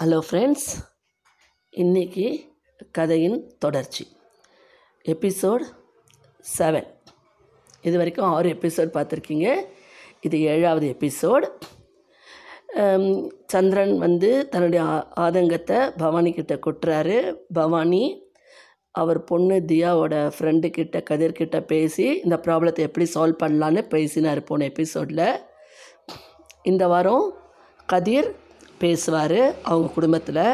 Hello friends இன்றைக்கி கதையின் தொடர்ச்சி. எபிசோட் செவன் இது வரைக்கும் ஆறு எபிசோட் பார்த்துருக்கீங்க. இது ஏழாவது எபிசோடு சந்திரன் வந்து தன்னுடைய ஆதங்கத்தை பவானி கிட்ட கொட்டுறாரு. பவானி அவர் பொண்ணு தியாவோட ஃப்ரெண்டு கதிர்கிட்ட கதிர் பேசி இந்த ப்ராப்ளத்தை எப்படி சால்வ் பண்ணலான்னு பேசினார் போன எபிசோடில் இந்த வாரம் கதிர் பேசுவார் அவங்க குடும்பத்தில்.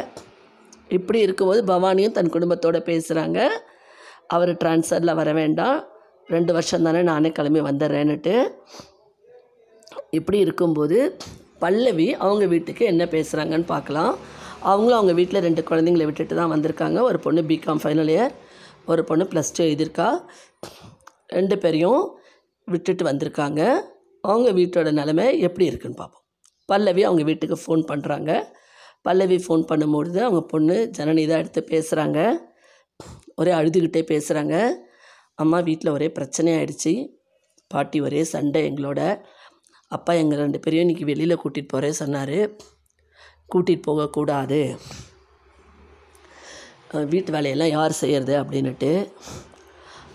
இப்படி இருக்கும்போது பவானியும் தன் குடும்பத்தோடு பேசுகிறாங்க அவர் ட்ரான்ஸ்ஃபரில் வர வேண்டாம். ரெண்டு வருஷம் தானே நானே கிளம்பி வந்துடுறேன்னுட்டு. இப்படி இருக்கும்போது பல்லவி அவங்க வீட்டுக்கு என்ன பேசுகிறாங்கன்னு பார்க்கலாம். அவங்களும் அவங்க வீட்டில் ரெண்டு குழந்தைங்கள விட்டுட்டு தான் வந்திருக்காங்க. ஒரு பொண்ணு பிகாம் ஃபைனல் இயர் ஒரு பொண்ணு ப்ளஸ் டூ எழுதியிருக்கா ரெண்டு பேரையும் விட்டுட்டு வந்திருக்காங்க. அவங்க வீட்டோட நிலைமை எப்படி இருக்குன்னு பார்ப்போம். பல்லவி அவங்க வீட்டுக்கு ஃபோன் பண்ணுறாங்க பல்லவி ஃபோன் பண்ணும்பொழுது அவங்க பொண்ணு ஜனனி தான் எடுத்து பேசுகிறாங்க ஒரே அழுதுகிட்டே பேசுகிறாங்க அம்மா வீட்டில் ஒரே பிரச்சனையாயிடுச்சு பாட்டி ஒரே சண்டை எங்களோட. அப்பா எங்கள் ரெண்டு பேரையும் இன்றைக்கி வெளியில் கூட்டிகிட்டு போகிறேன் சொன்னார். கூட்டிகிட்டு போகக்கூடாது வீட்டு வேலையெல்லாம் யார் செய்கிறது அப்படின்னுட்டு.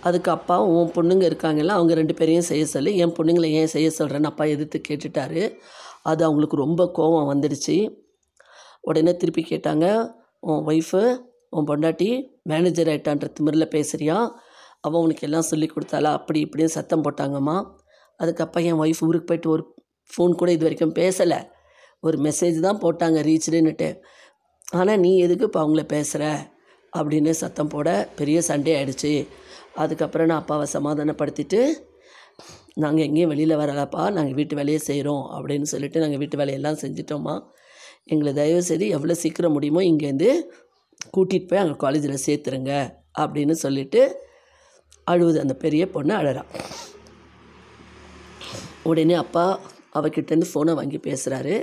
அதுக்கு அப்பா உன் பொண்ணுங்க இருக்காங்கல்ல அவங்க ரெண்டு பேரையும் செய்ய சொல்லி. என் பொண்ணுங்களை ஏன் செய்ய சொல்கிறேன்னு அப்பா எதிர்த்து கேட்டுட்டாரு. அது அவங்களுக்கு ரொம்ப கோபம் வந்துடுச்சு. உடனே திருப்பி கேட்டாங்க உன் ஒய்ஃபு உன் பொண்டாட்டி மேனேஜர் ஆகிட்டான்ற திமிரில் பேசுகிறியா அவன் உனக்கு எல்லாம் சொல்லி கொடுத்தாளா? அப்படி இப்படின்னு சத்தம் போட்டாங்கம்மா. அதுக்கப்புறம் என் ஒய்ஃப் ஊருக்கு போயிட்டு ஒரு ஃபோன் கூட இது வரைக்கும் பேசலை. ஒரு மெசேஜ் தான் போட்டாங்க ரீச்டுன்னுட்டு ஆனால் நீ எதுக்கு இப்போ அவங்கள பேசுகிற அப்படின்னு சத்தம் போட பெரிய சண்டே ஆகிடுச்சி அதுக்கப்புறம் நான் அப்பாவை சமாதானப்படுத்திட்டு நாங்கள் எங்கேயும் வெளியில் வரலப்பா நாங்கள் வீட்டு வேலையை செய்கிறோம் அப்படின்னு சொல்லிட்டு நாங்கள் வீட்டு வேலையெல்லாம் செஞ்சிட்டோம்மா. எங்களை தயவு செய்து எவ்வளோ சீக்கிரம் முடியுமோ இங்கேருந்து கூட்டிகிட்டு போய் அங்கே காலேஜில் சேர்த்துருங்க அப்படின்னு சொல்லிட்டு அழுவுது அந்த பெரிய பொண்ணு அழறா. உடனே அப்பா அவகிட்டேருந்து ஃபோனை வாங்கி பேசுகிறாரு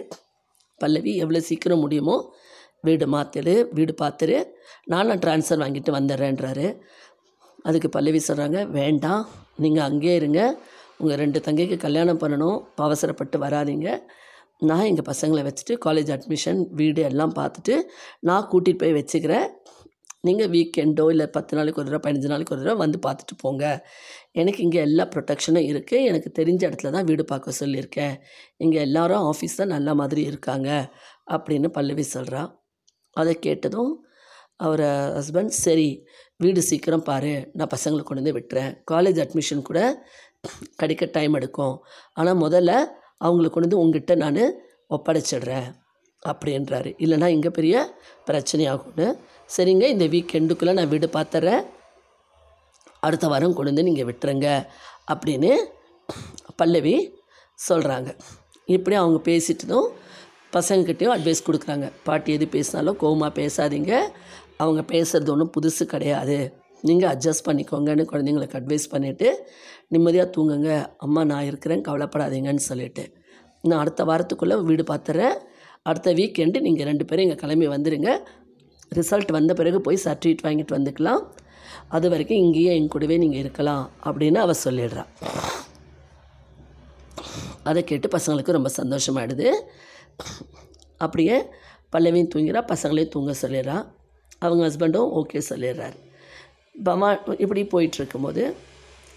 பல்லவி எவ்வளோ சீக்கிரம் முடியுமோ வீடு மாற்றிடு வீடு பார்த்துரு நானும் ட்ரான்ஸ்ஃபர் வாங்கிட்டு வந்துடுறேன்றாரு. அதுக்கு பல்லவி சொல்கிறாங்க வேண்டாம் நீங்கள் அங்கேயே இருங்க உங்கள் ரெண்டு தங்கைக்கு கல்யாணம் பண்ணணும். அவசரப்பட்டு வராதீங்க. நான் எங்கள் பசங்களை வச்சுட்டு காலேஜ் அட்மிஷன் வீடு எல்லாம் பார்த்துட்டு நான் கூட்டிகிட்டு போய் வச்சுக்கிறேன். நீங்கள் வீக்கெண்டோ இல்லை பத்து நாளைக்கு ஒரு தடவை பதினஞ்சு நாளைக்கு ஒரு தடவை வந்து பார்த்துட்டு போங்க. எனக்கு இங்கே எல்லா ப்ரொடெக்ஷனும் இருக்குது எனக்கு தெரிஞ்ச இடத்துல தான் வீடு பார்க்க சொல்லியிருக்கேன். இங்கே எல்லாரும் ஆஃபீஸ் தான் நல்ல மாதிரி இருக்காங்க அப்படின்னு பல்லவி சொல்கிறா அதை கேட்டதும் அவர் ஹஸ்பண்ட் சரி வீடு சீக்கிரம் பாரு. நான் பசங்களை கொண்டு வந்து விட்டுறேன். காலேஜ் அட்மிஷன் கூட கிடைக்க டைம் எடுக்கும். ஆனால் முதல்ல அவங்களை கொண்டு வந்து உங்ககிட்ட நான் ஒப்படைச்சிடுறேன் அப்படின்றாரு இல்லைன்னா இங்கே பெரிய பிரச்சனையாகும்னு சரிங்க இந்த வீக்கெண்டுக்குள்ளே நான் வீடு பார்த்துட்றேன் அடுத்த வாரம் கொண்டு வந்து நீங்கள் விட்டுருங்க அப்படின்னு பல்லவி சொல்கிறாங்க இப்படி அவங்க பேசிட்டதும் பசங்கக்கிட்டேயும் அட்வைஸ் கொடுக்குறாங்க. பாட்டி எது பேசினாலும் கோவமாக பேசாதீங்க. அவங்க பேசுகிறது ஒன்றும் புதுசு கிடையாது. நீங்கள் அட்ஜஸ்ட் பண்ணிக்கோங்கன்னு குழந்தைங்களுக்கு அட்வைஸ் பண்ணிவிட்டு நிம்மதியாக தூங்குங்க. அம்மா நான் இருக்கிறேன். கவலைப்படாதீங்கன்னு சொல்லிட்டு. நான் அடுத்த வாரத்துக்குள்ளே வீடு பார்த்துறேன் அடுத்த வீக்கெண்டு நீங்கள் ரெண்டு பேரும் இங்கே கிளம்பி வந்துடுங்க ரிசல்ட் வந்த பிறகு போய் சர்டிஃபிகேட் வாங்கிட்டு வந்துக்கலாம். அது வரைக்கும் இங்கேயே என் கூடவே நீங்கள் இருக்கலாம் அப்படின்னு அவள் சொல்லிடுறா. அதை கேட்டு பசங்களுக்கு ரொம்ப சந்தோஷமாயிடுது. அப்படியே பல்லவியும் தூங்கிறா பசங்களையும் தூங்க சொல்லிடுறான் அவங்க ஹஸ்பண்டும் ஓகே சொல்லிடுறாரு. பவா இப்படி போயிட்டு இருக்கும்போது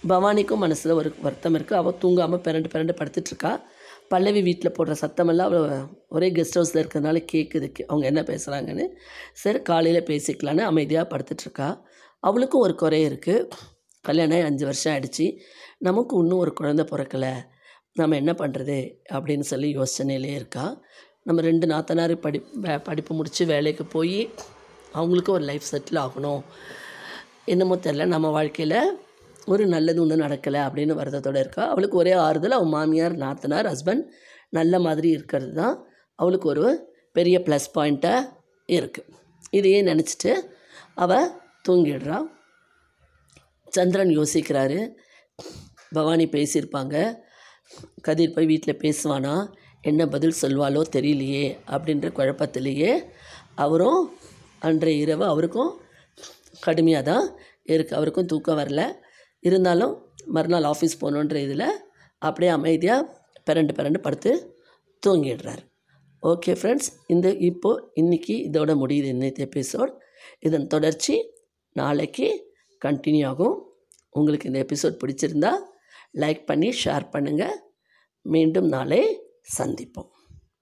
பவானிக்கும் மனசில் ஒரு வருத்தம் இருக்குது அவள் தூங்காமல் பிறண்டு பிறண்டு படுத்துட்ருக்கா. பல்லவி வீட்டில் போடுற சத்தமெல்லாம் அவள் ஒரே கெஸ்ட் ஹவுஸில் இருக்கிறதுனால கேட்குது அவங்க என்ன பேசுகிறாங்கன்னு சரி காலையில் பேசிக்கலான்னு அமைதியாக படுத்துட்ருக்கா. அவளுக்கும் ஒரு குறை இருக்குது கல்யாணம் ஆகி அஞ்சு வருஷம் ஆகிடுச்சு நமக்கு இன்னும் ஒரு குழந்தை பிறக்கலை. நம்ம என்ன பண்ணுறது அப்படின்னு சொல்லி யோசனையிலே இருக்கா. நம்ம ரெண்டு நாத்தனார் படி படிப்பு முடித்து வேலைக்கு போய் அவங்களுக்கும் ஒரு லைஃப் செட்டில் ஆகணும். என்னமோ தெரில நம்ம வாழ்க்கையில் ஒரு நல்லது ஒன்றும் நடக்கலை அப்படின்னு வருத்தத்தோடு இருக்கா. அவளுக்கு ஒரே ஆறுதல் அவள் மாமியார் நாத்தனார் ஹஸ்பண்ட் நல்ல மாதிரி இருக்கிறது தான் அவளுக்கு ஒரு பெரிய ப்ளஸ் பாயிண்ட்டாக இருக்குது இதையே நினச்சிட்டு அவள் தூங்கிடுறான் சந்திரன் யோசிக்கிறாரு. பவானி பேசியிருப்பாங்க. கதிர் போய் வீட்டில் பேசுவானா? என்ன பதில் சொல்வாளோ தெரியலையே அப்படின்ற குழப்பத்திலேயே அவரும் அன்றைய இரவு அவருக்கும் கடுமையாக தான் இருக்குது அவருக்கும் தூக்கம் வரல. இருந்தாலும் மறுநாள் ஆஃபீஸ் போகணுன்ற இதில் அப்படியே அமைதியாக பிறண்டு பிறண்டு படுத்து தூங்கிடுறாரு. ஓகே ஃப்ரெண்ட்ஸ் இந்த இப்போது இன்றைக்கி இதோட முடியுது. இன்னைக்கு எபிசோட் இதன் தொடர்ச்சி நாளைக்கு கண்டினியூ ஆகும். உங்களுக்கு இந்த எபிசோட் பிடிச்சிருந்தா லைக் பண்ணி ஷேர் பண்ணுங்கள் மீண்டும் நாளை சந்திப்போம்.